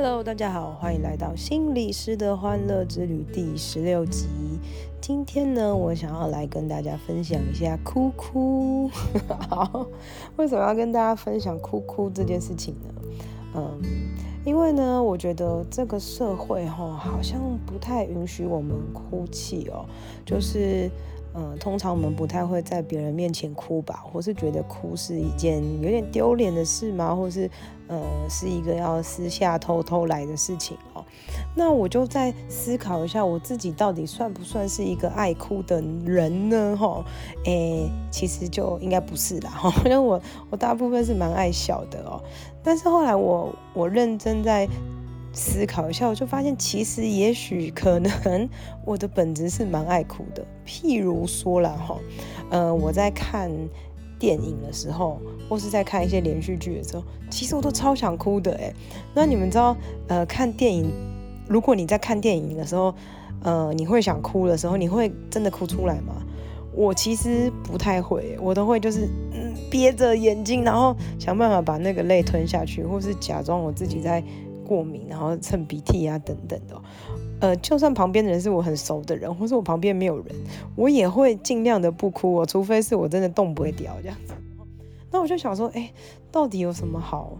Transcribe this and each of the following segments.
Hello，大家好，欢迎来到心理师的欢乐之旅第十六集。今天呢，我想要来跟大家分享一下哭哭。好，为什么要跟大家分享哭哭这件事情呢？嗯，因为呢，我觉得这个社会哈，好像不太允许我们哭泣哦。就是，嗯，通常我们不太会在别人面前哭吧，或是觉得哭是一件有点丢脸的事吗？或是，呃，是一个要私下偷偷来的事情哦。那我就在思考一下，我自己到底算不算是一个爱哭的人呢？哈，诶，其实就应该不是啦，哈，因为我我大部分是蛮爱笑的哦。但是后来我我认真在思考一下，我就发现其实也许可能我的本质是蛮爱哭的。譬如说啦，哈，呃，我在看电影的时候，或是在看一些连续剧的时候，其实我都超想哭的诶。那你们知道，呃，看电影，如果你在看电影的时候，呃，你会想哭的时候，你会真的哭出来吗？我其实不太会，我都会就是。憋着眼睛，然后想办法把那个泪吞下去，或是假装我自己在过敏，然后蹭鼻涕啊等等的。呃，就算旁边的人是我很熟的人，或是我旁边没有人，我也会尽量的不哭哦，除非是我真的动不会掉这样子。那我就想说，哎，到底有什么好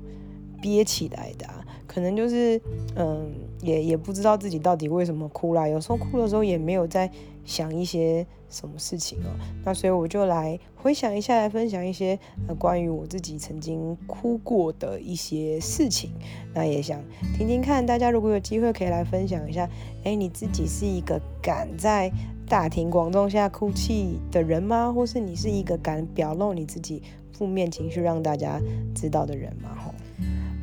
憋起来的？可能就是，嗯，也也不知道自己到底为什么哭啦。有时候哭的时候也没有在想一些什么事情哦。那所以我就来回想一下，来分享一些呃关于我自己曾经哭过的一些事情。那也想听听看，大家如果有机会可以来分享一下，哎，你自己是一个敢在大庭广众下哭泣的人吗？或是你是一个敢表露你自己负面情绪让大家知道的人吗？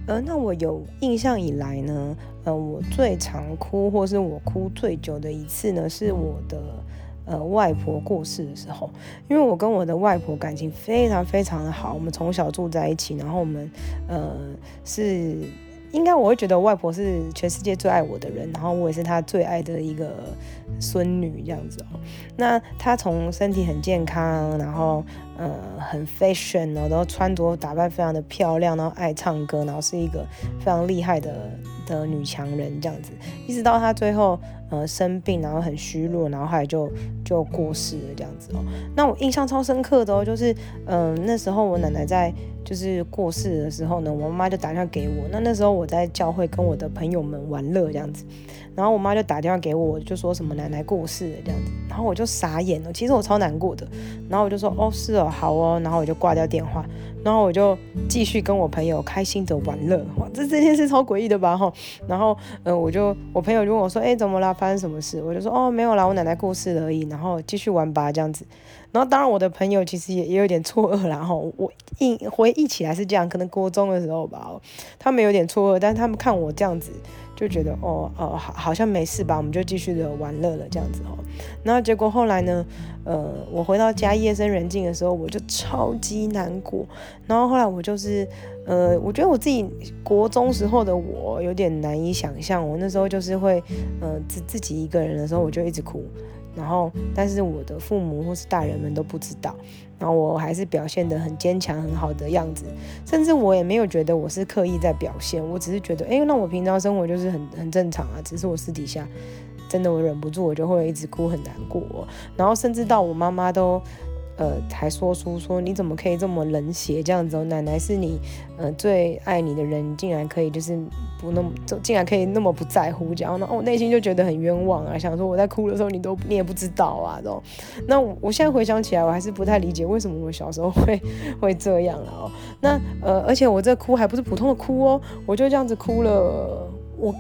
呃，那我有印象以来呢，呃，我最常哭或是我哭最久的一次呢，是我的呃外婆过世的时候，因为我跟我的外婆感情非常非常的好，我们从小住在一起，然后我们呃是。应该我会觉得外婆是全世界最爱我的人，然后我也是她最爱的一个孙女这样子哦。那她从身体很健康，然后呃很 fashion 然后穿着打扮非常的漂亮，然后爱唱歌，然后是一个非常厉害的的女强人这样子，一直到她最后呃生病，然后很虚弱，然后后来就就过世了这样子哦。那我印象超深刻的哦，就是嗯、那时候我奶奶在。就是过世的时候呢，我妈妈就打电话给我。那那时候我在教会跟我的朋友们玩乐这样子，然后我妈就打电话给我，就说什么奶奶过世了这样子，然后我就傻眼了。其实我超难过的，然后我就说哦是哦好哦，然后我就挂掉电话，然后我就继续跟我朋友开心的玩乐。哇，这这件事超诡异的吧哈？然后呃我就我朋友就问我说，哎怎么啦？发生什么事？我就说哦没有啦，我奶奶过世了而已。然后继续玩吧这样子。然后当然我的朋友其实也也有点错愕，然后我一回忆起来是这样，可能国中的时候吧，他们有点错愕，但是他们看我这样子就觉得哦哦好好像没事吧，我们就继续的玩乐了这样子哦。然后结果后来呢，呃，我回到家夜深人静的时候，我就超级难过。然后后来我就是呃，我觉得我自己国中时候的我有点难以想象，我那时候就是会呃自自己一个人的时候我就一直哭。然后，但是我的父母或是大人们都不知道，然后我还是表现得很坚强、很好的样子，甚至我也没有觉得我是刻意在表现，我只是觉得，哎，那我平常生活就是很很正常啊，只是我私底下真的我忍不住，我就会一直哭，很难过，然后甚至到我妈妈都。呃，还说出说你怎么可以这么冷血这样子哦？奶奶是你呃最爱你的人，竟然可以就是不那么，竟然可以那么不在乎这样，然后我内心就觉得很冤枉啊，想说我在哭的时候你都你也不知道啊，这种。那我我现在回想起来，我还是不太理解为什么我小时候会会这样了哦。那呃，而且我这哭还不是普通的哭哦，我就这样子哭了，我。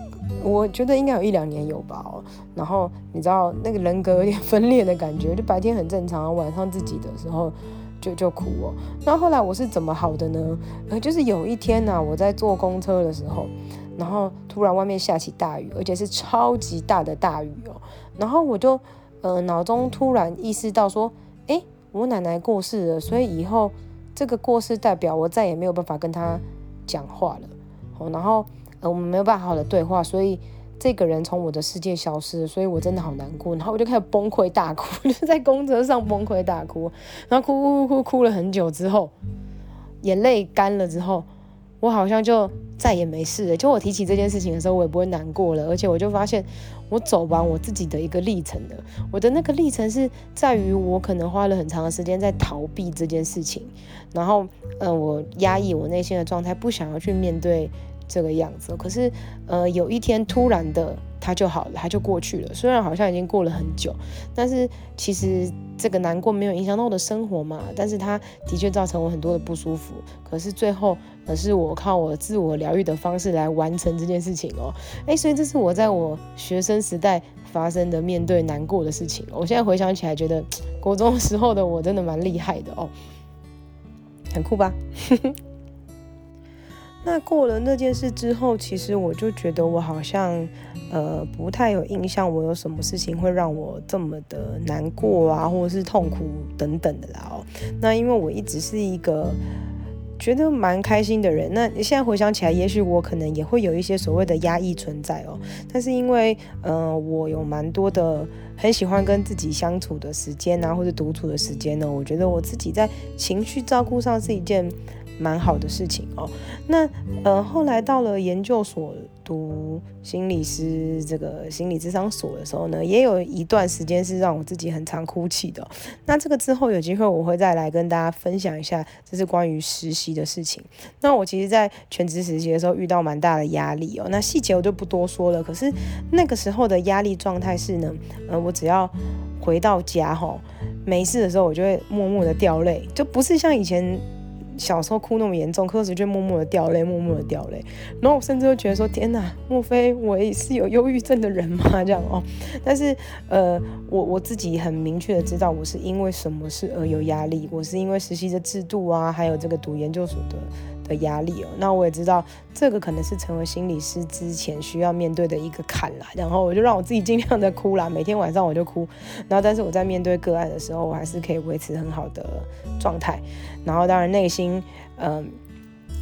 我觉得应该有一两年有吧，哦，然后你知道那个人格有点分裂的感觉，就白天很正常，晚上自己的时候就就哭哦。那后来我是怎么好的呢？呃，就是有一天呢，我在坐公车的时候，然后突然外面下起大雨，而且是超级大的大雨哦。然后我就呃脑中突然意识到说，诶，我奶奶过世了，所以以后这个过世代表我再也没有办法跟她讲话了。哦，然后呃我们没有办法好好的对话，所以这个人从我的世界消失，所以我真的好难过，然后我就开始崩溃大哭，就在公车上崩溃大哭，然后哭哭哭哭哭了很久之后，眼泪干了之后。我好像就再也没事了。就我提起这件事情的时候，我也不会难过了。而且我就发现，我走完我自己的一个历程了。我的那个历程是在于，我可能花了很长的时间在逃避这件事情，然后，呃，我压抑我内心的状态，不想要去面对这个样子。可是，呃，有一天突然的。他就好了，他就过去了。虽然好像已经过了很久，但是其实这个难过没有影响到我的生活嘛。但是他的确造成我很多的不舒服。可是最后，而是我靠我自我疗愈的方式来完成这件事情哦。诶，所以这是我在我学生时代发生的面对难过的事情。我现在回想起来，觉得国中时候的我真的蛮厉害的哦，很酷吧？那过了那件事之后，其实我就觉得我好像，呃，不太有印象，我有什么事情会让我这么的难过啊，或者是痛苦等等的啦哦。那因为我一直是一个觉得蛮开心的人，那你现在回想起来，也许我可能也会有一些所谓的压抑存在哦。但是因为，呃，我有蛮多的很喜欢跟自己相处的时间啊，或者独处的时间呢，我觉得我自己在情绪照顾上是一件。蛮好的事情哦。那呃，后来到了研究所读心理师这个心理咨商所的时候呢，也有一段时间是让我自己很常哭泣的。那这个之后有机会我会再来跟大家分享一下，这是关于实习的事情。那我其实，在全职实习的时候遇到蛮大的压力哦。那细节我就不多说了。可是那个时候的压力状态是呢，呃，我只要回到家吼，没事的时候我就会默默的掉泪，就不是像以前。小时候哭那么严重，可是就默默的掉泪，默默的掉泪。然后我甚至会觉得说：“天哪，莫非我也是有忧郁症的人吗？”这样哦。但是呃，我我自己很明确的知道，我是因为什么事而有压力。我是因为实习的制度啊，还有这个读研究所的的压力哦。那我也知道，这个可能是成为心理师之前需要面对的一个坎啦。然后我就让我自己尽量的哭啦，每天晚上我就哭。然后，但是我在面对个案的时候，我还是可以维持很好的状态。然后，当然内心，嗯，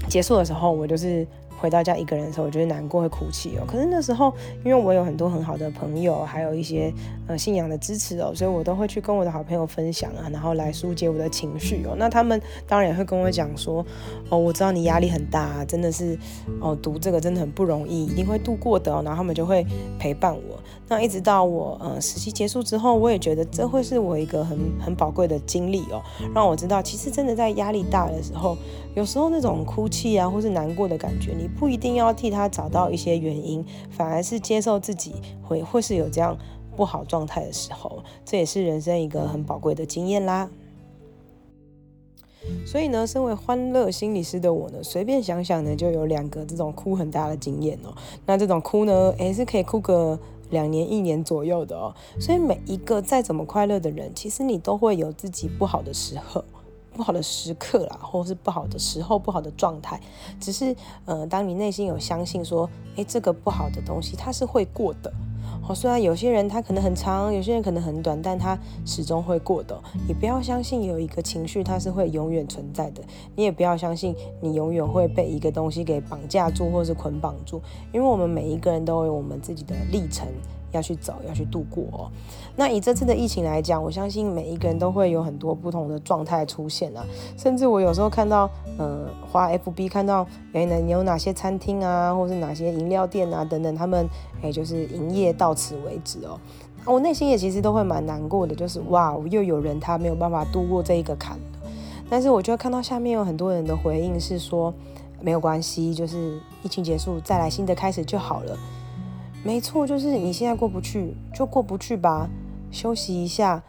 结束的时候，我就是。回到家一个人的时候，我觉得难过会哭泣哦。可是那时候，因为我有很多很好的朋友，还有一些呃信仰的支持哦，所以我都会去跟我的好朋友分享啊，然后来疏解我的情绪哦。那他们当然也会跟我讲说，哦，我知道你压力很大，真的是哦，读这个真的很不容易，一定会度过的哦。然后他们就会陪伴我。那一直到我呃实习结束之后，我也觉得这会是我一个很很宝贵的经历哦，让我知道其实真的在压力大的时候，有时候那种哭泣啊或是难过的感觉，你不一定要替他找到一些原因，反而是接受自己会会是有这样不好状态的时候，这也是人生一个很宝贵的经验啦。所以呢，身为欢乐心理师的我呢，随便想想呢，就有两个这种哭很大的经验哦。那这种哭呢，诶，是可以哭个两年一年左右的哦。所以每一个再怎么快乐的人，其实你都会有自己不好的时候。不好的时刻啦，或是不好的时候、不好的状态，只是呃，当你内心有相信说，诶，这个不好的东西它是会过的。哦，虽然有些人他可能很长，有些人可能很短，但他始终会过的。你不要相信有一个情绪它是会永远存在的，你也不要相信你永远会被一个东西给绑架住或是捆绑住，因为我们每一个人都有我们自己的历程。要去走，要去度过哦。那以这次的疫情来讲，我相信每一个人都会有很多不同的状态出现啊。甚至我有时候看到，呃，花 FB 看到，哎，能有哪些餐厅啊，或是哪些饮料店啊等等，他们哎就是营业到此为止哦。我内心也其实都会蛮难过的，就是哇，又有人他没有办法度过这一个坎。但是我就看到下面有很多人的回应是说，没有关系，就是疫情结束，再来新的开始就好了。没错，就是你现在过不去，就过不去吧，休息一下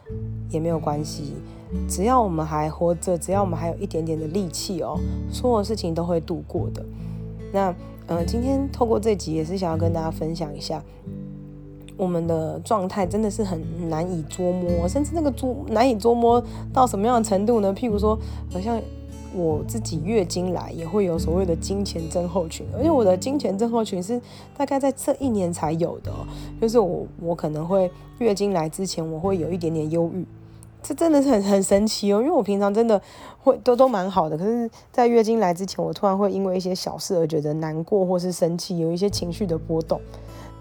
也没有关系。只要我们还活着，只要我们还有一点点的力气哦，所有事情都会度过的。那，嗯、今天透过这集也是想要跟大家分享一下，我们的状态真的是很难以捉摸，甚至那个捉难以捉摸到什么样的程度呢？譬如说，好像。我自己月经来也会有所谓的金钱症候群，而且我的金钱症候群是大概在这一年才有的，就是我我可能会月经来之前我会有一点点忧郁，这真的是很很神奇哦，因为我平常真的会都都蛮好的，可是，在月经来之前，我突然会因为一些小事而觉得难过或是生气，有一些情绪的波动。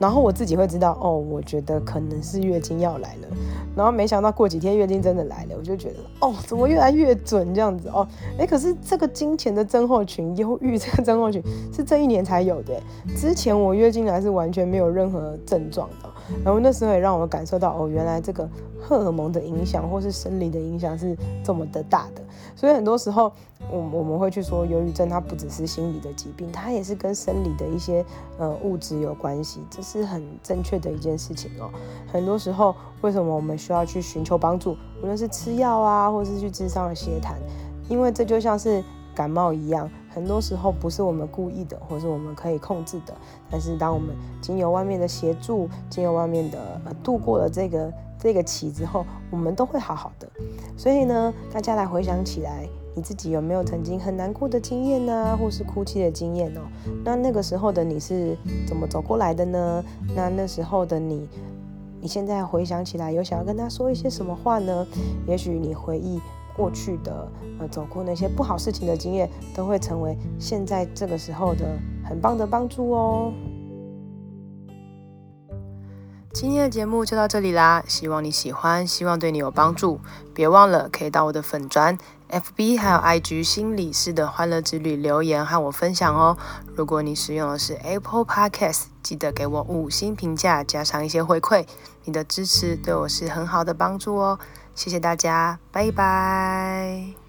然后我自己会知道，哦，我觉得可能是月经要来了。然后没想到过几天月经真的来了，我就觉得，哦，怎么越来越准这样子哦？哎，可是这个金钱的症候群、忧郁 这个症候群是这一年才有的，之前我月经来是完全没有任何症状的。然后那时候也让我感受到，哦，原来这个荷尔蒙的影响或是生理的影响是这么的大的。所以很多时候，我我们会去说，忧郁症它不只是心理的疾病，它也是跟生理的一些呃物质有关系，这是很正确的一件事情哦。很多时候，为什么我们需要去寻求帮助，无论是吃药啊，或是去咨商的协谈，因为这就像是感冒一样，很多时候不是我们故意的，或是我们可以控制的。但是当我们经由外面的协助，经由外面的呃度过了这个。这个期之后，我们都会好好的。所以呢，大家来回想起来，你自己有没有曾经很难过的经验呢、或是哭泣的经验哦？那那个时候的你是怎么走过来的呢？那那时候的你，你现在回想起来，有想要跟他说一些什么话呢？也许你回忆过去的，呃，走过那些不好事情的经验，都会成为现在这个时候的很棒的帮助哦。今天的节目就到这里啦，希望你喜欢，希望对你有帮助。别忘了可以到我的粉专、FB 还有 IG 心理师的欢乐之旅留言和我分享哦。如果你使用的是 Apple Podcast，记得给我五星评价，加上一些回馈，你的支持对我是很好的帮助哦。谢谢大家，拜拜。